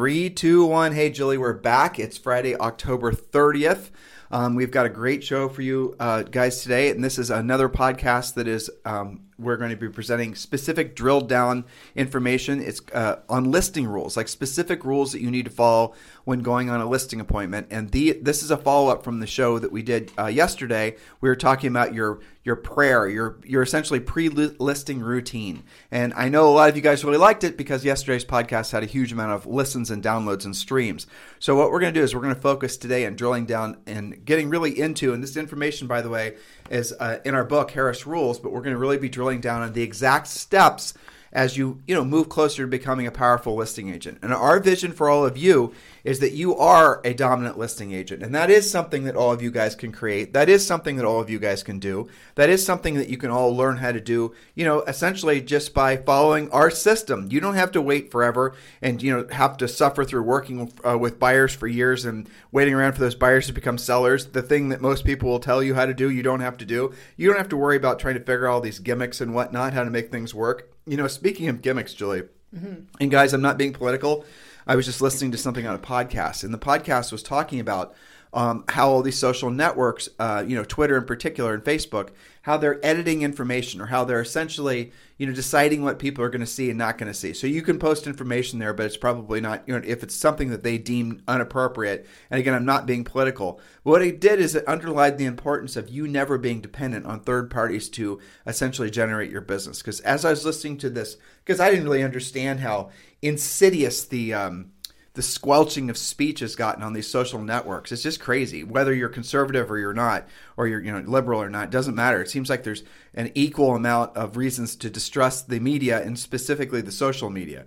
Three, two, one. Hey, Julie, we're back. It's Friday, October 30th. Um, we've got a great show for you uh, guys today, and this is another podcast that is um, we're going to be presenting specific drilled down information. It's uh, on listing rules, like specific rules that you need to follow when going on a listing appointment. And the this is a follow up from the show that we did uh, yesterday. We were talking about your your prayer, your your essentially pre listing routine. And I know a lot of you guys really liked it because yesterday's podcast had a huge amount of listens and downloads and streams. So what we're going to do is we're going to focus today on drilling down and getting really into. And this information, by the way, is uh, in our book Harris Rules, but we're going to really be drilling down on the exact steps as you you know move closer to becoming a powerful listing agent. And our vision for all of you is that you are a dominant listing agent. And that is something that all of you guys can create. That is something that all of you guys can do. That is something that you can all learn how to do, you know, essentially just by following our system. You don't have to wait forever and you know have to suffer through working uh, with buyers for years and waiting around for those buyers to become sellers. The thing that most people will tell you how to do, you don't have to do. You don't have to worry about trying to figure out all these gimmicks and whatnot, how to make things work you know, speaking of gimmicks, Julie, mm-hmm. and guys, I'm not being political. I was just listening to something on a podcast, and the podcast was talking about um, how all these social networks, uh, you know, Twitter in particular and Facebook, how they're editing information or how they're essentially, you know, deciding what people are going to see and not going to see. So you can post information there, but it's probably not, you know, if it's something that they deem inappropriate. And again, I'm not being political. But what it did is it underlined the importance of you never being dependent on third parties to essentially generate your business. Because as I was listening to this, because I didn't really understand how insidious the, um, the squelching of speech has gotten on these social networks. It's just crazy. Whether you're conservative or you're not, or you're you know liberal or not, doesn't matter. It seems like there's an equal amount of reasons to distrust the media and specifically the social media.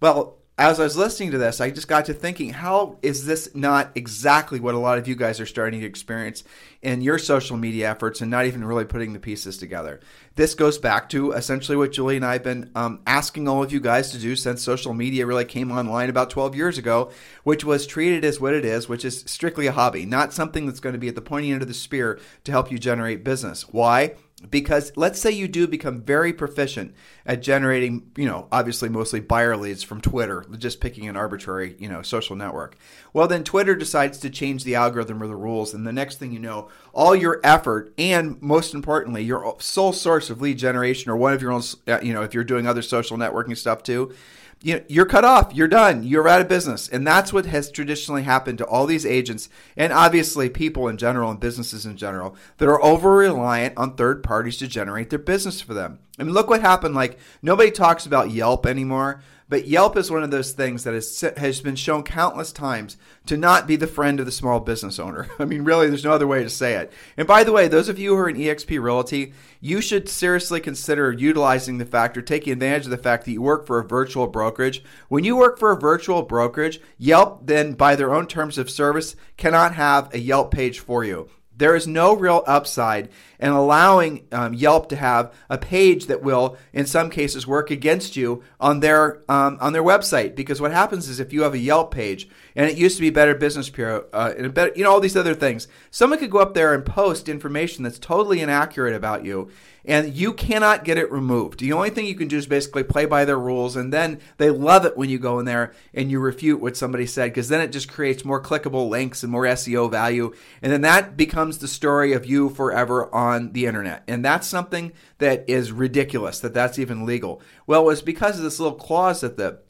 Well, as I was listening to this, I just got to thinking, how is this not exactly what a lot of you guys are starting to experience in your social media efforts and not even really putting the pieces together? This goes back to essentially what Julie and I have been um, asking all of you guys to do since social media really came online about 12 years ago, which was treated as what it is, which is strictly a hobby, not something that's going to be at the pointy end of the spear to help you generate business. Why? Because let's say you do become very proficient at generating you know obviously mostly buyer leads from twitter just picking an arbitrary you know social network. Well then twitter decides to change the algorithm or the rules and the next thing you know all your effort and most importantly your sole source of lead generation or one of your own uh, you know if you're doing other social networking stuff too you know, you're cut off. You're done. You're out of business. And that's what has traditionally happened to all these agents and obviously people in general and businesses in general that are over reliant on third parties to generate their business for them. I mean, look what happened. Like, nobody talks about Yelp anymore. But Yelp is one of those things that is, has been shown countless times to not be the friend of the small business owner. I mean, really, there's no other way to say it. And by the way, those of you who are in EXP Realty, you should seriously consider utilizing the fact or taking advantage of the fact that you work for a virtual brokerage. When you work for a virtual brokerage, Yelp then, by their own terms of service, cannot have a Yelp page for you. There is no real upside in allowing um, Yelp to have a page that will, in some cases, work against you on their um, on their website. Because what happens is if you have a Yelp page and it used to be Better Business Bureau uh, and better, you know all these other things, someone could go up there and post information that's totally inaccurate about you, and you cannot get it removed. The only thing you can do is basically play by their rules, and then they love it when you go in there and you refute what somebody said because then it just creates more clickable links and more SEO value, and then that becomes the story of you forever on the internet, and that's something that is ridiculous that that's even legal. Well, it's because of this little clause that the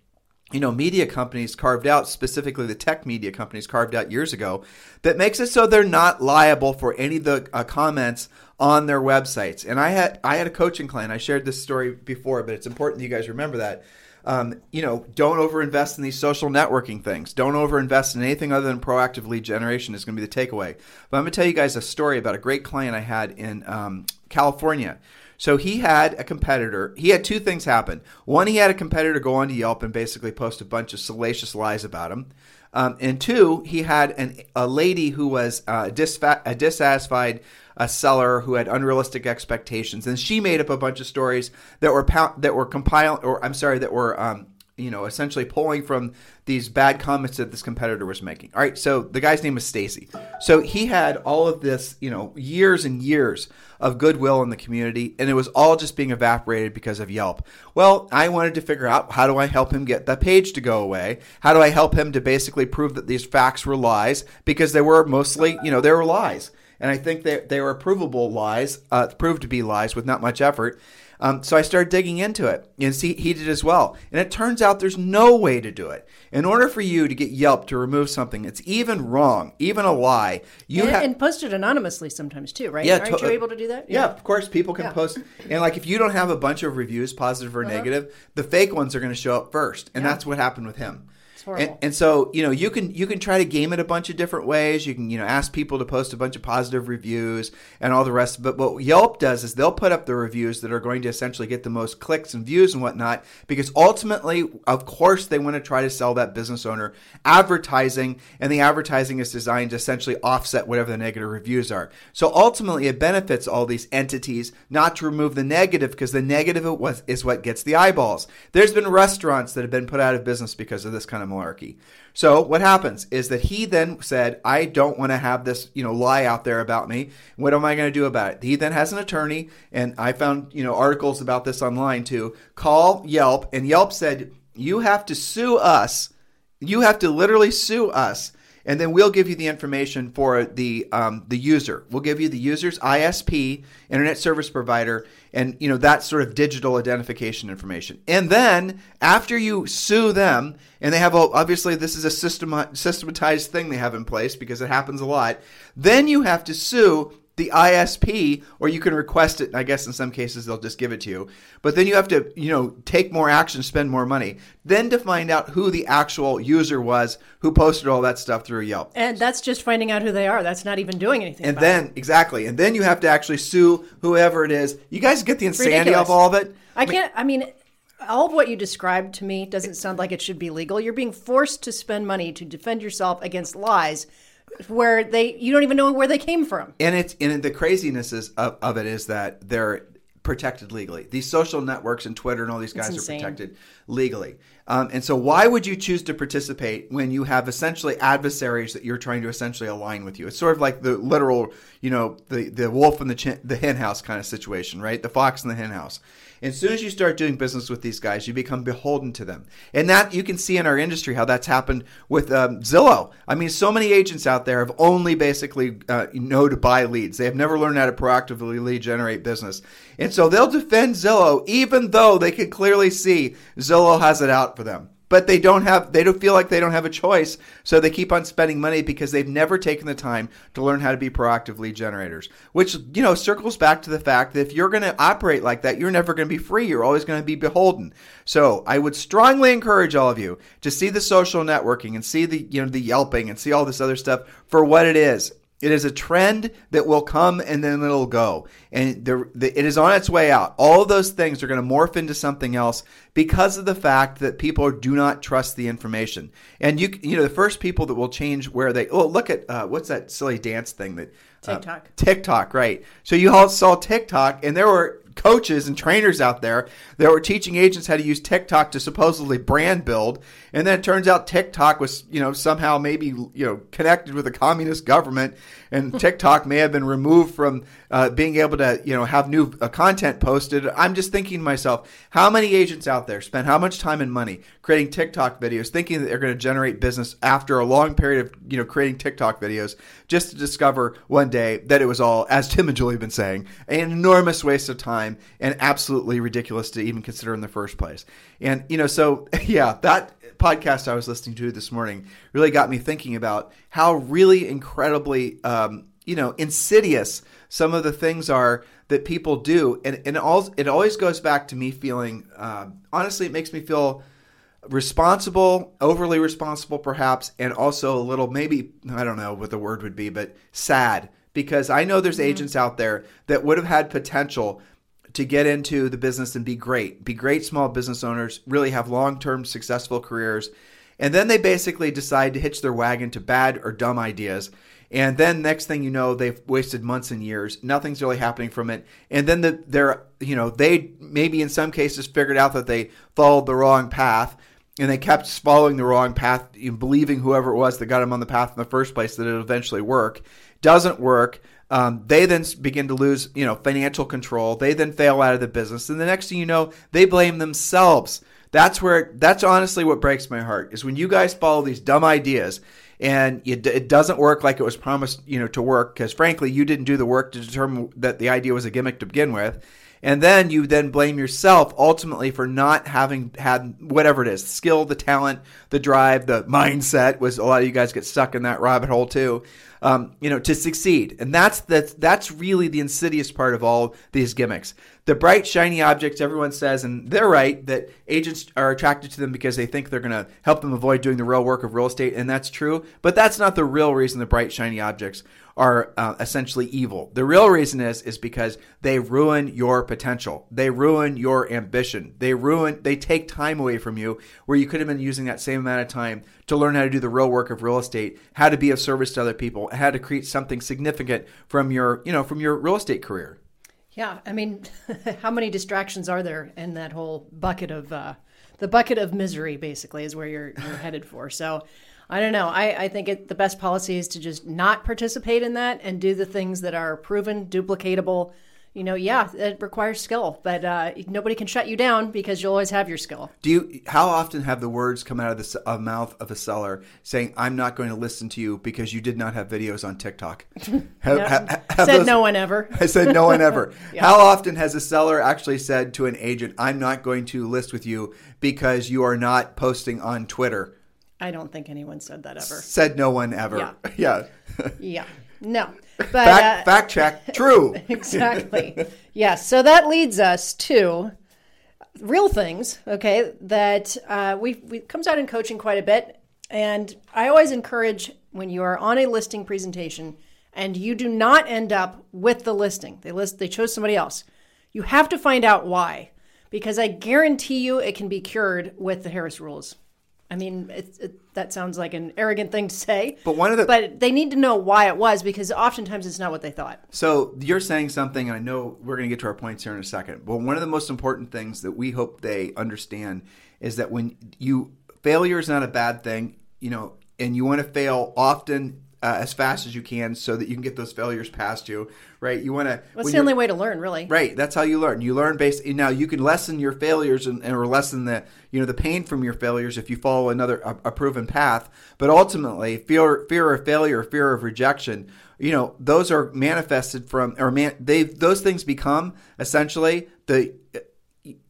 you know, media companies carved out, specifically the tech media companies carved out years ago, that makes it so they're not liable for any of the uh, comments on their websites. And I had I had a coaching client. I shared this story before, but it's important that you guys remember that. Um, you know, don't overinvest in these social networking things. Don't overinvest in anything other than proactive lead generation is going to be the takeaway. But I'm going to tell you guys a story about a great client I had in um, California. So he had a competitor. He had two things happen. One, he had a competitor go onto Yelp and basically post a bunch of salacious lies about him. Um, and two, he had an, a lady who was uh, disfa- a dissatisfied a seller who had unrealistic expectations, and she made up a bunch of stories that were that were compiled, or I'm sorry, that were um, you know essentially pulling from these bad comments that this competitor was making. All right, so the guy's name is Stacy. So he had all of this, you know, years and years of goodwill in the community, and it was all just being evaporated because of Yelp. Well, I wanted to figure out how do I help him get that page to go away? How do I help him to basically prove that these facts were lies because they were mostly, you know, they were lies and I think they, they were provable lies, uh, proved to be lies with not much effort. Um, so I started digging into it, and see, he did as well. And it turns out there's no way to do it. In order for you to get Yelp to remove something, it's even wrong, even a lie. You and, have and post it anonymously sometimes too, right? Yeah, aren't to- you able to do that? Yeah, of course, people can Yeah. post. And like if you don't have a bunch of reviews, positive or negative, the fake ones are going to show up first. And Uh-huh. Yeah. that's what happened with him. Horrible. And, and so, you know, you can you can try to game it a bunch of different ways. You can, you know, ask people to post a bunch of positive reviews and all the rest. But what Yelp does is they'll put up the reviews that are going to essentially get the most clicks and views and whatnot. Because ultimately, of course, they want to try to sell that business owner advertising, and the advertising is designed to essentially offset whatever the negative reviews are. So ultimately, it benefits all these entities not to remove the negative because the negative was, is what gets the eyeballs. There's been restaurants that have been put out of business because of this kind of malarkey. So what happens is that he then said, "I don't want to have this, you know, lie out there about me. What am I going to do about it?" He then has an attorney, and I found, you know, articles about this online too. Call Yelp, and Yelp said, "You have to sue us. You have to literally sue us." And then we'll give you the information for the um, the user. We'll give you the user's ISP, internet service provider, and you know that sort of digital identification information. And then after you sue them, and they have a, obviously this is a system, systematized thing they have in place because it happens a lot. Then you have to sue the ISP, or you can request it. I guess in some cases they'll just give it to you. But then you have to, you know, take more action, spend more money. Then to find out who the actual user was who posted all that stuff through Yelp. And that's just finding out who they are. That's not even doing anything. And about it. then exactly, and then you have to actually sue whoever it is. You guys get the insanity ridiculous. of all of it. I can't. I mean, all of what you described to me doesn't sound like it should be legal. You're being forced to spend money to defend yourself against lies, where they you don't even know where they came from. and it's and the craziness is of, of it is that they're protected legally. These social networks and Twitter and all these guys are protected legally. Um, and so, why would you choose to participate when you have essentially adversaries that you're trying to essentially align with you? It's sort of like the literal, you know, the the wolf in the chin, the hen house kind of situation, right? The fox in the hen house. As soon as you start doing business with these guys, you become beholden to them, and that you can see in our industry how that's happened with um, Zillow. I mean, so many agents out there have only basically uh, know to buy leads. They have never learned how to proactively lead generate business, and so they'll defend Zillow even though they can clearly see Zillow has it out for them but they don't have they don't feel like they don't have a choice so they keep on spending money because they've never taken the time to learn how to be proactive lead generators which you know circles back to the fact that if you're going to operate like that you're never going to be free. You're always going to be beholden. So i would strongly encourage all of you to see the social networking and see the you know the yelping and see all this other stuff for what it is it is a trend that will come and then it'll go. And the, the, it is on its way out. All of those things are going to morph into something else because of the fact that people do not trust the information. And you, you know, the first people that will change where they, oh, look at, uh, what's that silly dance thing that, uh, TikTok. TikTok, right. So you all saw TikTok and there were coaches and trainers out there that were teaching agents how to use TikTok to supposedly brand build. And then it turns out TikTok was, you know, somehow maybe, you know, connected with a communist government and TikTok may have been removed from uh, being able to, you know, have new uh, content posted. I'm just thinking to myself, how many agents out there spend how much time and money creating TikTok videos thinking that they're going to generate business after a long period of, you know, creating TikTok videos just to discover one day that it was all, as Tim and Julie have been saying, an enormous waste of time and absolutely ridiculous to even consider in the first place. And, you know, so yeah, that podcast I was listening to this morning really got me thinking about how really incredibly, um, you know, insidious some of the things are that people do. And, and it, all, it always goes back to me feeling, uh, honestly, it makes me feel responsible, overly responsible perhaps, and also a little maybe I don't know what the word would be, but sad because I know there's agents out there that would have had potential to get into the business and be great, be great small business owners, really have long term successful careers. And then they basically decide to hitch their wagon to bad or dumb ideas. And then next thing you know, they've wasted months and years. Nothing's really happening from it. And then the, they're, you know, they maybe in some cases figured out that they followed the wrong path and they kept following the wrong path, believing whoever it was that got them on the path in the first place that it would eventually work. Doesn't work. Um, they then begin to lose, you know, financial control. They then fail out of the business, and the next thing you know, they blame themselves. That's where that's honestly what breaks my heart is when you guys follow these dumb ideas and it, it doesn't work like it was promised, you know, to work because frankly you didn't do the work to determine that the idea was a gimmick to begin with. And then you then blame yourself ultimately for not having had whatever it is, skill, the talent, the drive, the mindset was a lot of you guys get stuck in that rabbit hole too um, you know, to succeed. And that's that's that's really the insidious part of all these gimmicks. The bright shiny objects, everyone says, and they're right that agents are attracted to them because they think they're going to help them avoid doing the real work of real estate, and that's true. But that's not the real reason the bright shiny objects are uh, essentially evil. The real reason is is because they ruin your potential. They ruin your ambition. They ruin they take time away from you where you could have been using that same amount of time to learn how to do the real work of real estate, how to be of service to other people, how to create something significant from your, you know, from your real estate career. Yeah, I mean, how many distractions are there in that whole bucket of uh, the bucket of misery? Basically, is where you're you're headed for. So, I don't know. I, I think it, the best policy is to just not participate in that and do the things that are proven, duplicatable. You know, yeah, it requires skill, but uh, nobody can shut you down because you'll always have your skill. Do you? How often have the words come out of the uh, mouth of a seller saying, "I'm not going to listen to you because you did not have videos on TikTok"? have, have, have said those, no one ever. I said no one ever. yeah. How often has a seller actually said to an agent, "I'm not going to list with you because you are not posting on Twitter"? I don't think anyone said that ever. Said no one ever. Yeah. yeah. yeah. No. But fact, uh, fact check. True. exactly. yes. So that leads us to real things. Okay. That uh, we we comes out in coaching quite a bit, and I always encourage when you are on a listing presentation and you do not end up with the listing. They list. They chose somebody else. You have to find out why, because I guarantee you it can be cured with the Harris rules. I mean, it, it, that sounds like an arrogant thing to say. But one of the but they need to know why it was because oftentimes it's not what they thought. So you're saying something, and I know we're going to get to our points here in a second. But one of the most important things that we hope they understand is that when you failure is not a bad thing, you know, and you want to fail often uh, as fast as you can so that you can get those failures past you, right? You want to. What's the only way to learn, really? Right. That's how you learn. You learn based. Now you can lessen your failures and, or lessen the you know the pain from your failures if you follow another a, a proven path. But ultimately, fear fear of failure, fear of rejection, you know, those are manifested from or man they those things become essentially the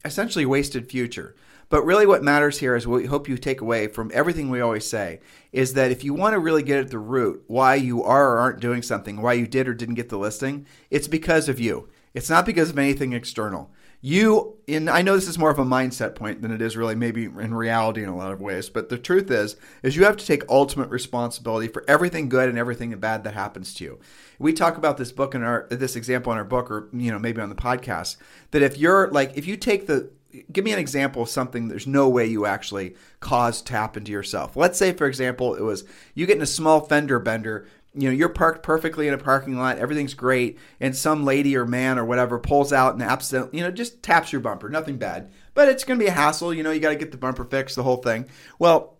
essentially wasted future. But really, what matters here is what we hope you take away from everything we always say is that if you want to really get at the root why you are or aren't doing something, why you did or didn't get the listing, it's because of you. It's not because of anything external. You, and I know this is more of a mindset point than it is really maybe in reality in a lot of ways, but the truth is, is you have to take ultimate responsibility for everything good and everything bad that happens to you. We talk about this book in our, this example in our book, or you know maybe on the podcast, that if you're like, if you take the give me an example of something there's no way you actually caused to happen to yourself. Let's say, for example, it was you getting a small fender bender. You know, you're parked perfectly in a parking lot, everything's great, and some lady or man or whatever pulls out and accidentally, you know, just taps your bumper. Nothing bad, but it's going to be a hassle. You know, you got to get the bumper fixed, the whole thing. Well,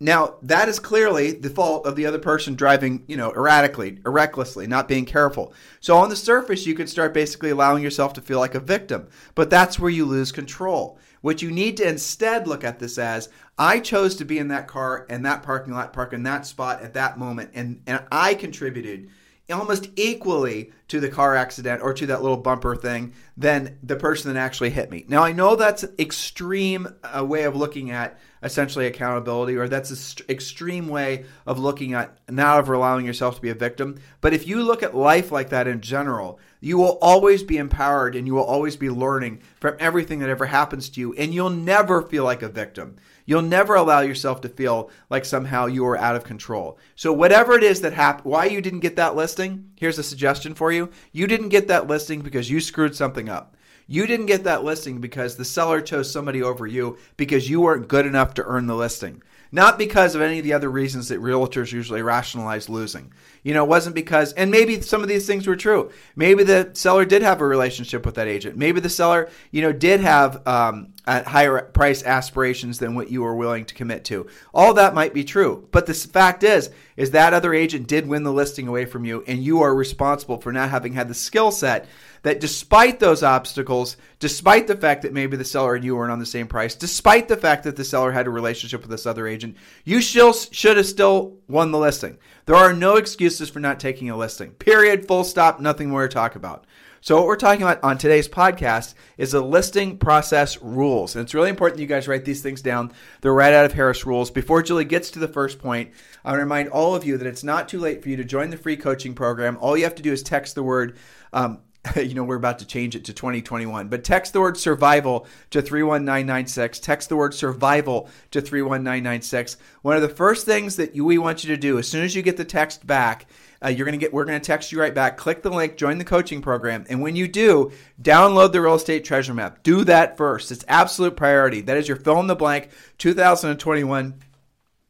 now, that is clearly the fault of the other person driving, you know, erratically, recklessly, not being careful. So on the surface, you could start basically allowing yourself to feel like a victim, but that's where you lose control. What you need to instead look at this as I chose to be in that car and that parking lot, park in that spot at that moment, and, and I contributed almost equally to the car accident or to that little bumper thing than the person that actually hit me. Now I know that's an extreme uh, way of looking at essentially accountability, or that's an st- extreme way of looking at now of allowing yourself to be a victim. But if you look at life like that in general, you will always be empowered and you will always be learning from everything that ever happens to you, and you'll never feel like a victim. You'll never allow yourself to feel like somehow you are out of control. So whatever it is that happened, why you didn't get that listing, here's a suggestion for you. You didn't get that listing because you screwed something up. You didn't get that listing because the seller chose somebody over you because you weren't good enough to earn the listing. Not because of any of the other reasons that realtors usually rationalize losing. You know, it wasn't because, and maybe some of these things were true. Maybe the seller did have a relationship with that agent. Maybe the seller, you know, did have um, higher price aspirations than what you were willing to commit to. All that might be true. But the fact is, is that other agent did win the listing away from you, and you are responsible for not having had the skill set that despite those obstacles, despite the fact that maybe the seller and you weren't on the same price, despite the fact that the seller had a relationship with this other agent, you still should have still won the listing. There are no excuses for not taking a listing. Period, full stop, nothing more to talk about. So, what we're talking about on today's podcast is the listing process rules. And it's really important that you guys write these things down. They're right out of Harris Rules. Before Julie gets to the first point, I want to remind all of you that it's not too late for you to join the free coaching program. All you have to do is text the word um, you know, we're about to change it to 2021. But text the word survival to 31996. Text the word survival to 31996. One of the first things that we want you to do as soon as you get the text back, uh, you're going to get we're going to text you right back. Click the link, join the coaching program, and when you do, download the real estate treasure map. Do that first. It's absolute priority. That is your fill in the blank 2021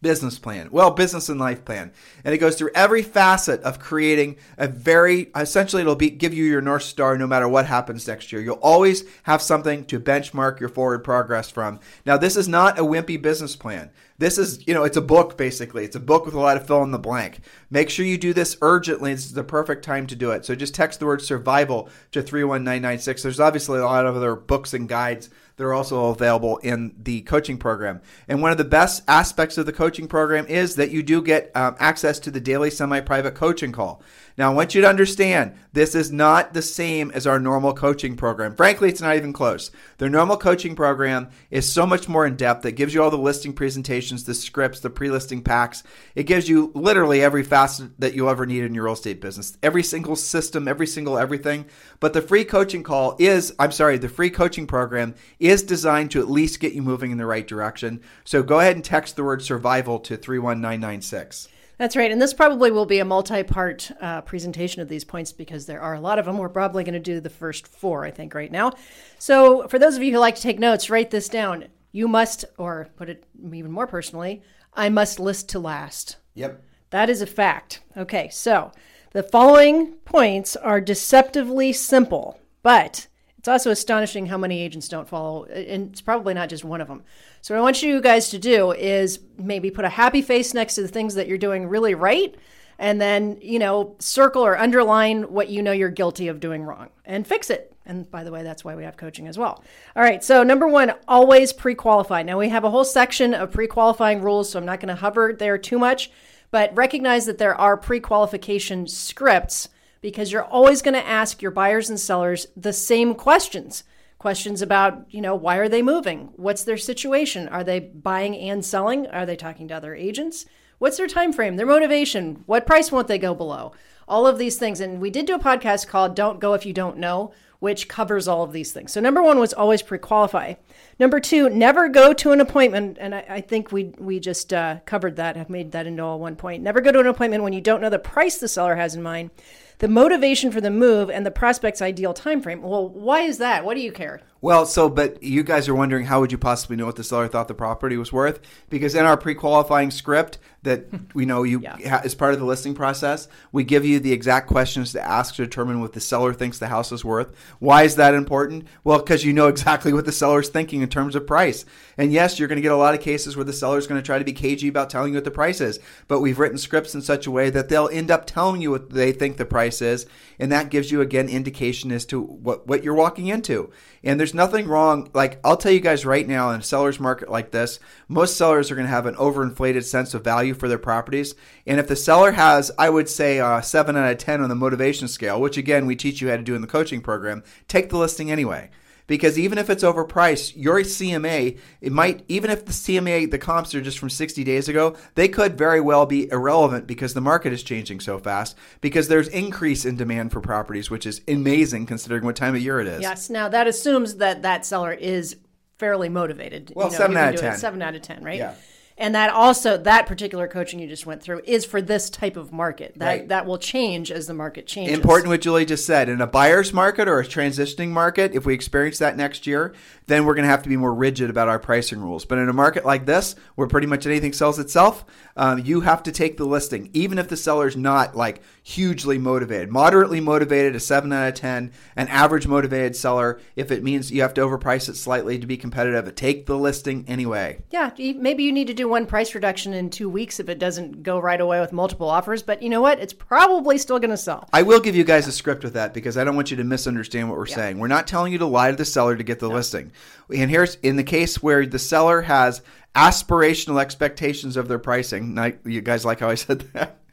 business plan. Well, business and life plan. And it goes through every facet of creating a very essentially it'll be give you your north star no matter what happens next year. You'll always have something to benchmark your forward progress from. Now, this is not a wimpy business plan. This is, you know, it's a book basically. It's a book with a lot of fill in the blank. Make sure you do this urgently. This is the perfect time to do it. So just text the word survival to 31996. There's obviously a lot of other books and guides that are also available in the coaching program. And one of the best aspects of the coaching program is that you do get um, access to the daily semi private coaching call. Now, I want you to understand this is not the same as our normal coaching program. Frankly, it's not even close. The normal coaching program is so much more in depth. It gives you all the listing presentations, the scripts, the pre listing packs. It gives you literally every facet that you'll ever need in your real estate business, every single system, every single everything. But the free coaching call is, I'm sorry, the free coaching program is designed to at least get you moving in the right direction. So go ahead and text the word survival to 31996. That's right. And this probably will be a multi part uh, presentation of these points because there are a lot of them. We're probably going to do the first four, I think, right now. So, for those of you who like to take notes, write this down. You must, or put it even more personally, I must list to last. Yep. That is a fact. Okay, so the following points are deceptively simple, but it's also astonishing how many agents don't follow, and it's probably not just one of them. So, what I want you guys to do is maybe put a happy face next to the things that you're doing really right, and then, you know, circle or underline what you know you're guilty of doing wrong and fix it. And by the way, that's why we have coaching as well. All right, so number one, always pre qualify. Now, we have a whole section of pre qualifying rules, so I'm not going to hover there too much, but recognize that there are pre qualification scripts because you're always going to ask your buyers and sellers the same questions. Questions about you know why are they moving? What's their situation? Are they buying and selling? Are they talking to other agents? What's their time frame? Their motivation? What price won't they go below? All of these things and we did do a podcast called don't go if you don't know which covers all of these things. So number one was always pre-qualify. Number two never go to an appointment and i, I think we we just uh, covered that i've made that into all one point. Never go to an appointment when you don't know the price the seller has in mind the motivation for the move and the prospect's ideal time frame. Well, why is that? What do you care? Well, so but you guys are wondering how would you possibly know what the seller thought the property was worth? Because in our pre-qualifying script that we know you yeah. as part of the listing process, we give you the exact questions to ask to determine what the seller thinks the house is worth. Why is that important? Well, because you know exactly what the seller's thinking in terms of price. And yes, you're going to get a lot of cases where the seller's going to try to be cagey about telling you what the price is, but we've written scripts in such a way that they'll end up telling you what they think the price is, and that gives you again indication as to what what you're walking into. And there's nothing wrong. Like, I'll tell you guys right now, in a seller's market like this, most sellers are going to have an overinflated sense of value for their properties. And if the seller has, I would say, a 7 out of 10 on the motivation scale, which again, we teach you how to do in the coaching program, take the listing anyway because even if it's overpriced, your CMA, it might, even if the CMA, the comps are just from 60 days ago, they could very well be irrelevant because the market is changing so fast because there's increase in demand for properties, which is amazing considering what time of year it is. Yes. Now that assumes that that seller is fairly motivated. Well, you know, seven out of 10. Seven out of 10, right? Yeah. And that also that particular coaching you just went through is for this type of market. That Right. that will change as the market changes. Important what Julie just said. In a buyer's market or a transitioning market, if we experience that next year, then we're going to have to be more rigid about our pricing rules. But in a market like this, where pretty much anything sells itself, um, you have to take the listing, even if the seller's not like hugely motivated. Moderately motivated, a 7 out of 10. An average motivated seller, if it means you have to overprice it slightly to be competitive, take the listing anyway. Yeah, maybe you need to do one price reduction in two weeks if it doesn't go right away with multiple offers. But you know what? It's probably still going to sell. I will give you guys a script with that because I don't want you to misunderstand what we're saying. We're not telling you to lie to the seller to get the listing. And here's in the case where the seller has aspirational expectations of their pricing. You guys like how I said that?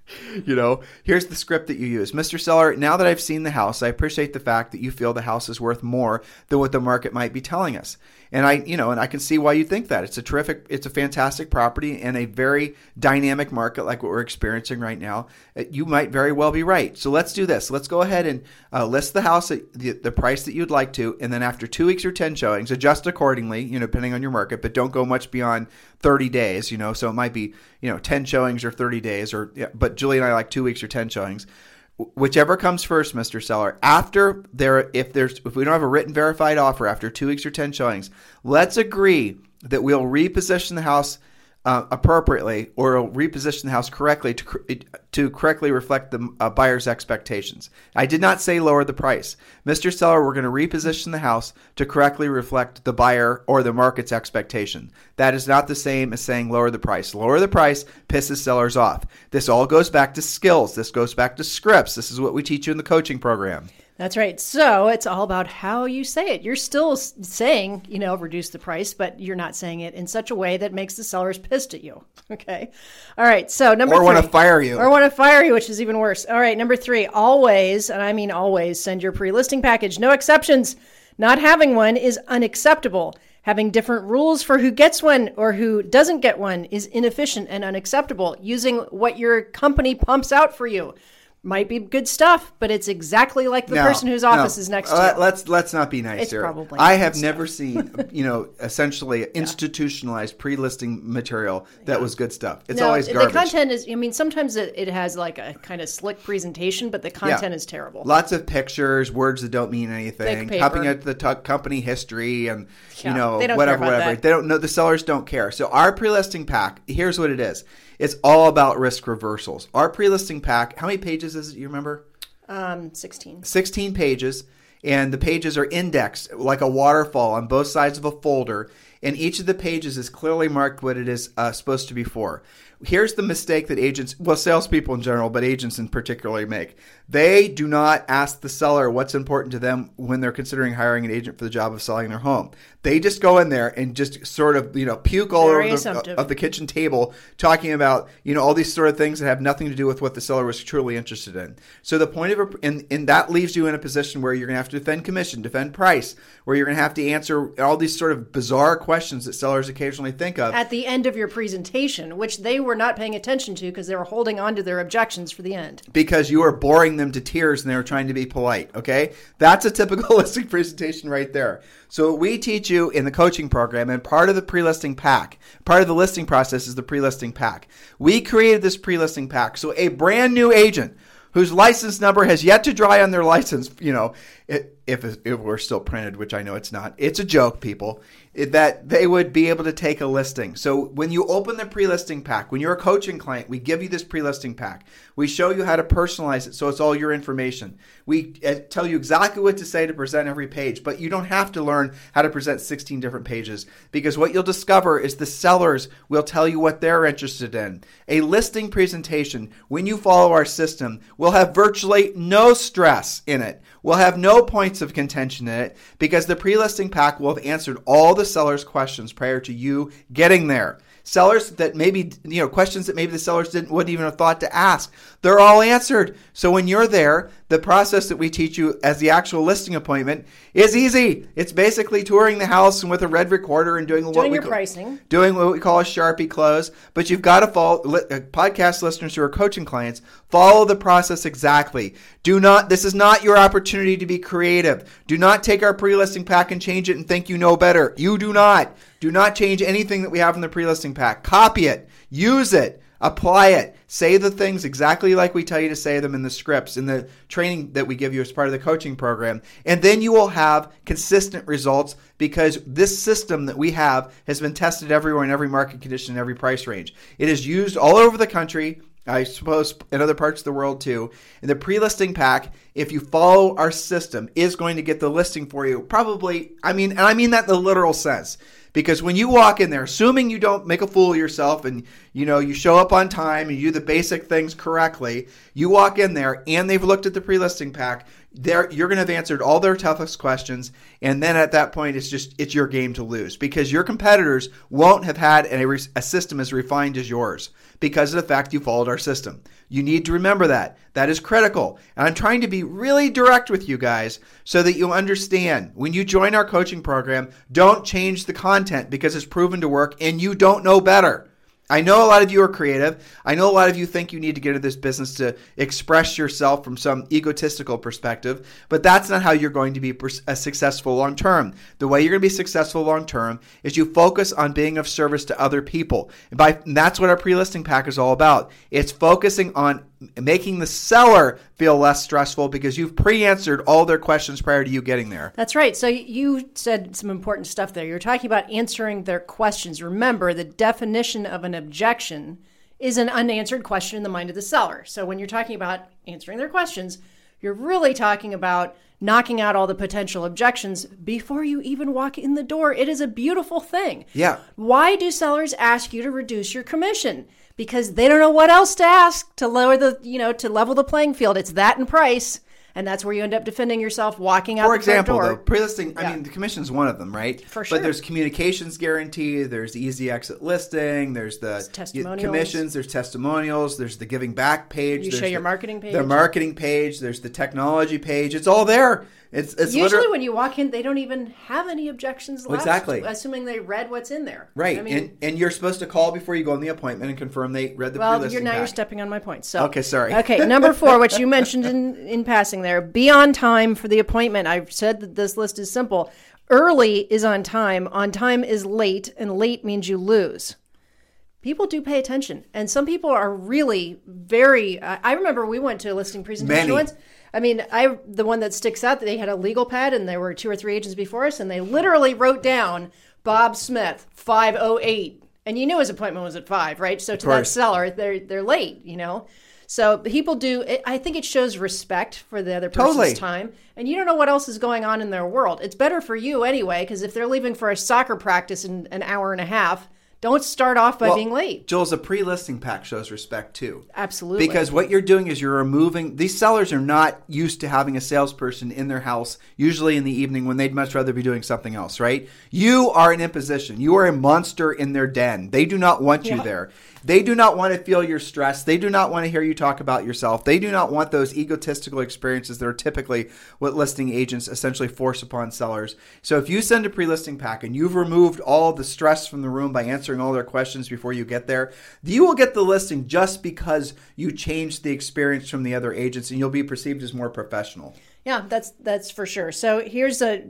You know, here's the script that you use. Mr. Seller, now that I've seen the house, I appreciate the fact that you feel the house is worth more than what the market might be telling us. And I, you know, and I can see why you think that. It's a terrific, it's a fantastic property in a very dynamic market like what we're experiencing right now. Uh, You might very well be right. So let's do this. Let's go ahead and uh, list the house at the, the price that you'd like to, and then after two weeks or ten showings, adjust accordingly. You know, depending on your market, but don't go much beyond thirty days. You know, so it might be you know ten showings or thirty days, or yeah, but Julie and I like two weeks or ten showings whichever comes first, Mr. Seller. After there, if there's if we don't have a written verified offer after two weeks or ten showings, let's agree that we'll reposition the house uh, appropriately or reposition the house correctly to to correctly reflect the uh, buyer's expectations. I did not say lower the price, Mr. Seller. We're going to reposition the house to correctly reflect the buyer or the market's expectation. That is not the same as saying lower the price. Lower the price pisses sellers off. This all goes back to skills. This goes back to scripts. This is what we teach you in the coaching program. That's right. So it's all about how you say it. You're still saying, you know, reduce the price, but you're not saying it in such a way that makes the sellers pissed at you. Okay. All right. So number Or want to fire you. Or want to fire you, which is even worse. All right. Number three, always, and I mean always, send your pre listing package. No exceptions. Not having one is unacceptable. Having different rules for who gets one or who doesn't get one is inefficient and unacceptable. Using what your company pumps out for you might be good stuff, but it's exactly like the No, person whose no. office is next to Uh. Let's let's not be nice It's here. probably I have never seen you know essentially institutionalized pre-listing material that was good stuff. It's No, always the garbage. content is. I mean, sometimes it, it has like a kind of slick presentation, but the content is terrible. Lots of pictures, words that don't mean anything, Thick popping out the t- company history and Yeah, you know they don't care whatever, whatever. that. They don't know. The sellers don't care. So our pre-listing pack, here's what it is. It's all about risk reversals. Our pre-listing pack. How many pages is it? You remember? Um, sixteen. 16 pages, and the pages are indexed like a waterfall on both sides of a folder, and each of the pages is clearly marked what it is uh, supposed to be for. Here's the mistake that agents, well, salespeople in general, but agents in particular make. They do not ask the seller what's important to them when they're considering hiring an agent for the job of selling their home. They just go in there and just sort of, you know, puke all Very over the, of the kitchen table talking about you know all these sort of things that have nothing to do with what the seller was truly interested in so the point of a and, and that leaves you in a position where you're going to have to defend commission defend price where you're going to have to answer all these sort of bizarre questions that sellers occasionally think of At the end of your presentation, which they were not paying attention to because they were holding on to their objections for the end. because you are boring them to tears and they were trying to be polite. Okay, that's a typical listing presentation right there. So we teach you in the coaching program, and part of the pre-listing pack, part of the listing process is the pre-listing pack. We created this pre-listing pack, so a brand new agent whose license number has yet to dry on their license, you know, it, if it were still printed, which I know it's not, it's a joke, people, that they would be able to take a listing. So when you open the pre-listing pack, when you're a coaching client, we give you this pre-listing pack. We show you how to personalize it so it's all your information. We uh, tell you exactly what to say to present every page, but you don't have to learn how to present 16 different pages because what you'll discover is the sellers will tell you what they're interested in. A listing presentation, when you follow our system, will have virtually no stress in it. We'll have no points of contention in it because the pre-listing pack will have answered all the seller's questions prior to you getting there. Sellers that maybe you know questions that maybe the sellers didn't wouldn't even have thought to ask, they're all answered. So when you're there, the process that we teach you as the actual listing appointment is easy. It's basically touring the house and with a red recorder and doing, Doing what we your call, pricing. doing what we call a Sharpie close. But you've got to follow uh, podcast listeners who are coaching clients. Follow the process exactly. Do not. This is not your opportunity to be creative. Do not take our pre-listing pack and change it and think you know better. You do not. Do not change anything that we have in the pre-listing pack. Copy it. Use it. Apply it. Say the things exactly like we tell you to say them in the scripts, in the training that we give you as part of the coaching program. And then you will have consistent results because this system that we have has been tested everywhere in every market condition, in every price range. It is used all over the country. I suppose in other parts of the world too. And the pre-listing pack, if you follow our system, is going to get the listing for you. Probably, I mean, and I mean that in the literal sense. Because when you walk in there, assuming you don't make a fool of yourself and you know you show up on time and you do the basic things correctly, you walk in there and they've looked at the pre-listing pack. There, you're going to have answered all their toughest questions, and then at that point, it's just it's your game to lose because your competitors won't have had a, a system as refined as yours because of the fact you followed our system. You need to remember that. That is critical. And I'm trying to be really direct with you guys so that you understand when you join our coaching program, don't change the content because it's proven to work and you don't know better. I know a lot of you are creative. I know a lot of you think you need to get into this business to express yourself from some egotistical perspective, but that's not how you're going to be a uh, successful long term. The way you're going to be successful long term is you focus on being of service to other people. And, by, and that's what our pre-listing pack is all about. It's focusing on making the seller feel less stressful because you've pre-answered all their questions prior to you getting there. That's right. So you said some important stuff there. You're talking about answering their questions. Remember, the definition of an objection is an unanswered question in the mind of the seller. So when you're talking about answering their questions, you're really talking about knocking out all the potential objections before you even walk in the door. It is a beautiful thing. Yeah. Why do sellers ask you to reduce your commission? Because they don't know what else to ask to lower the, you know, to level the playing field. It's that and price. And that's where you end up defending yourself walking out For the example, door. though, pre-listing. Yeah. I mean, the commission is one of them, right? For sure. But there's communications guarantee. There's easy exit listing. There's the testimonials. commissions. There's testimonials. There's the giving back page. You there's show your the- marketing page. The marketing page. There's the technology page. It's all there. It's it's Usually, literally when you walk in, they don't even have any objections left. Exactly. Assuming they read what's in there. right. I mean, and and you're supposed to call before you go on the appointment and confirm they read the well, you're now you're stepping on my point. So Okay, sorry. Okay, number four, which you mentioned in in passing there, be on time for the appointment. I've said that this list is simple. Early is on time. On time is late, and late means you lose. People do pay attention, and some people are really very. I I remember we went to a listing presentation Many. once. I mean, I the one that sticks out. That they had a legal pad, and there were two or three agents before us, and they literally wrote down Bob Smith, five oh eight, and you knew his appointment was at five, right? So to that seller, they're they're late, you know. So people do. It, I think it shows respect for the other person's Totally. time, and you don't know what else is going on in their world. It's better for you anyway, because if they're leaving for a soccer practice in an hour and a half, don't start off by Well, being late. Jules, a pre-listing pack shows respect too. Absolutely, Because what you're doing is you're removing these sellers are not used to having a salesperson in their house, usually in the evening when they'd much rather be doing something else, right? You are an imposition. You are a monster in their den. They do not want you there. They do not want to feel your stress. They do not want to hear you talk about yourself. They do not want those egotistical experiences that are typically what listing agents essentially force upon sellers. So if you send a pre-listing pack and you've removed all the stress from the room by answering all their questions before you get there, you will get the listing just because you changed the experience from the other agents and you'll be perceived as more professional. Yeah, that's that's for sure. So here's a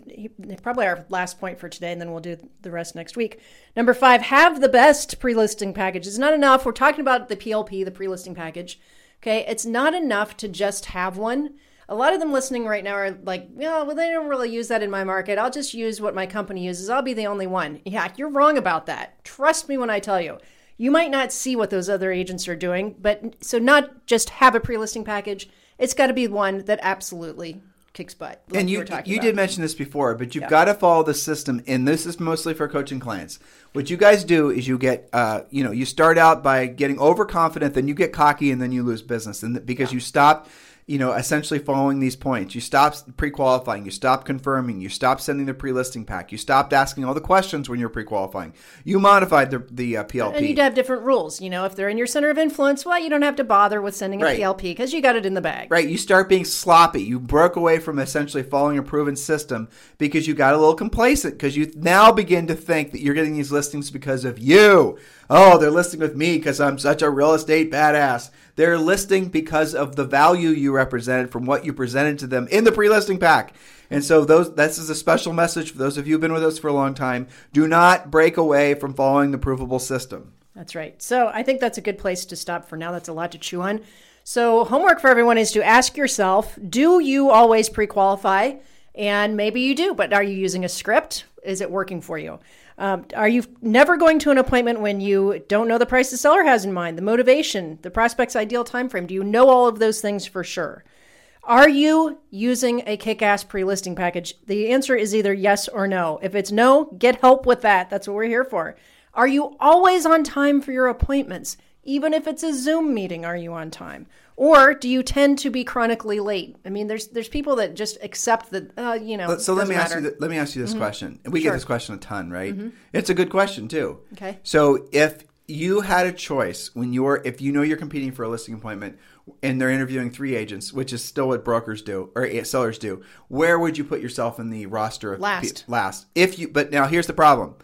probably our last point for today, and then we'll do the rest next week. Number five: have the best pre-listing package. It's not enough. We're talking about the PLP, the pre-listing package. Okay, it's not enough to just have one. A lot of them listening right now are like, yeah, well, they don't really use that in my market. I'll just use what my company uses. I'll be the only one. Yeah, you're wrong about that. Trust me when I tell you. You might not see what those other agents are doing, but so not just have a pre-listing package. It's got to be one that absolutely kicks butt. like and you were you did mention this before, but you've got to follow the system, and this is mostly for coaching clients. What you guys do is you get, uh, you know, you start out by getting overconfident, then you get cocky, and then you lose business, and because you stop you know, essentially following these points. You stopped pre-qualifying. You stopped confirming. You stopped sending the pre-listing pack. You stopped asking all the questions when you're pre-qualifying. You modified the the uh, PLP. And you'd have different rules. You know, if they're in your center of influence, well, you don't have to bother with sending a Right. PLP because you got it in the bag. Right, you start being sloppy. You broke away from essentially following a proven system because you got a little complacent because you now begin to think that you're getting these listings because of you. Oh, they're listing with me because I'm such a real estate badass. They're listing because of the value you represented from what you presented to them in the pre-listing pack. And so those this is a special message for those of you who've been with us for a long time. Do not break away from following the provable system. That's right. So I think that's a good place to stop for now. That's a lot to chew on. So, homework for everyone is to ask yourself do you always pre qualify? And maybe you do, but are you using a script? Is it working for you? Um, are you never going to an appointment when you don't know the price the seller has in mind, the motivation, the prospect's ideal time frame? Do you know all of those things for sure? Are you using a kick ass pre listing package? The answer is either yes or no. If it's no, get help with that. That's what we're here for. Are you always on time for your appointments? Even if it's a Zoom meeting, are you on time? Or do you tend to be chronically late? I mean, there's there's people that just accept that, uh, you know. So let me ask you. Th- let me ask you this question. We Sure. get this question a ton, right? It's a good question too. Okay. So if you had a choice when you're, if you know you're competing for a listing appointment and they're interviewing three agents, which is still what brokers do or eh, sellers do, where would you put yourself in the roster of Last. pe- last? If you, but now here's the problem.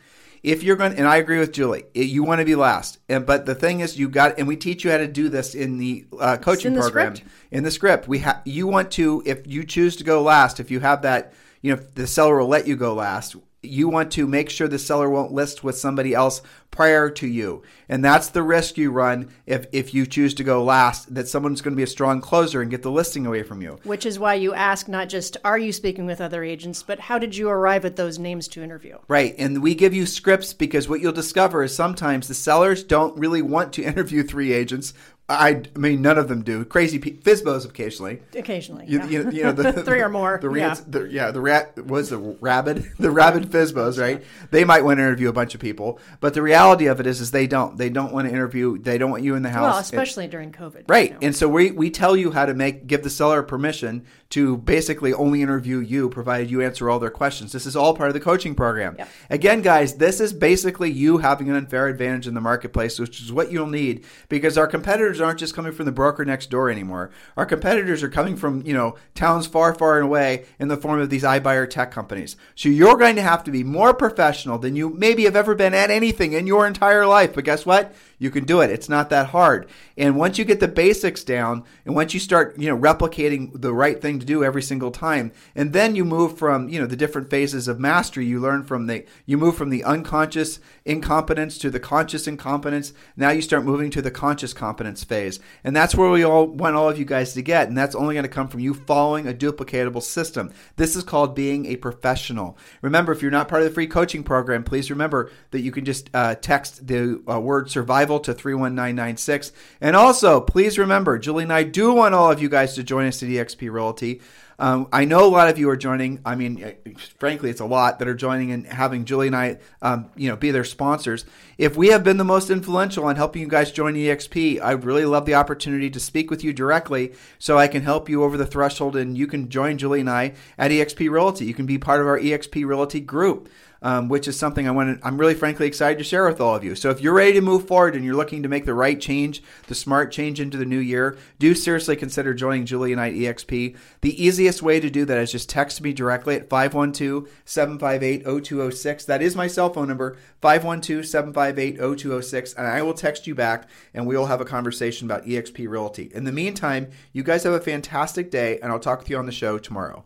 If you're going, and I agree with Julie, eh, you want to be last. And but the thing is, you got, and we teach you how to do this in the uh, coaching in the program script. in the script. We have you want to if you choose to go last, if you have that, you know, the seller will let you go last. You want to make sure the seller won't list with somebody else prior to you, and that's the risk you run if if you choose to go last. That someone's going to be a strong closer and get the listing away from you. Which is why you ask not just are you speaking with other agents, but how did you arrive at those names to interview? Right. And we give you scripts because what you'll discover is sometimes the sellers don't really want to interview three agents. I, I mean, none of them do. Crazy pe- Fizbos occasionally. Occasionally. You, yeah. you, you know the Three or more, The, yeah. the yeah the rat was the rabid the rabid Fizbos right. They might want to interview a bunch of people, but the reality of it is is they don't. They don't want to interview. They don't want you in the house. well, And- especially during COVID. Right. you know. And so we, we tell you how to make give the seller permission to basically only interview you provided you answer all their questions. This is all part of the coaching program. Yep. Again, guys, this is basically you having an unfair advantage in the marketplace, which is what you'll need because our competitors aren't just coming from the broker next door anymore. Our competitors are coming from, you know, towns far, far and away in the form of these iBuyer tech companies. So you're going to have to be more professional than you maybe have ever been at anything in your entire life. But guess what? You can do it. It's not that hard. And once you get the basics down and once you start, you know, replicating the right thing to do every single time, and then you move from, you know, the different phases of mastery, you learn from the you move from the unconscious incompetence to the conscious incompetence. Now you start moving to the conscious competence phase. And that's where we all want all of you guys to get. And that's only going to come from you following a duplicatable system. This is called being a professional. Remember, if you're not part of the free coaching program, please remember that you can just uh, text the uh, word survival to 31996. And also, please remember, Julie and I do want all of you guys to join us at eXp Realty. Um, I know a lot of you are joining. I mean, uh, frankly, it's a lot that are joining and having Julie and I, um, you know, be their sponsors. If we have been the most influential on helping you guys join EXP, I really love the opportunity to speak with you directly, so I can help you over the threshold, and you can join Julie and I at EXP Realty. You can be part of our EXP Realty group um, which is something I want to, I'm really frankly excited to share with all of you. So if you're ready to move forward and you're looking to make the right change, the smart change into the new year, do seriously consider joining Julie and I EXP. The easiest way to do that is just text me directly at 512-758-0206. That is my cell phone number, 512-758-0206, and I will text you back and we will have a conversation about EXP Realty. In the meantime, you guys have a fantastic day and I'll talk with you on the show tomorrow.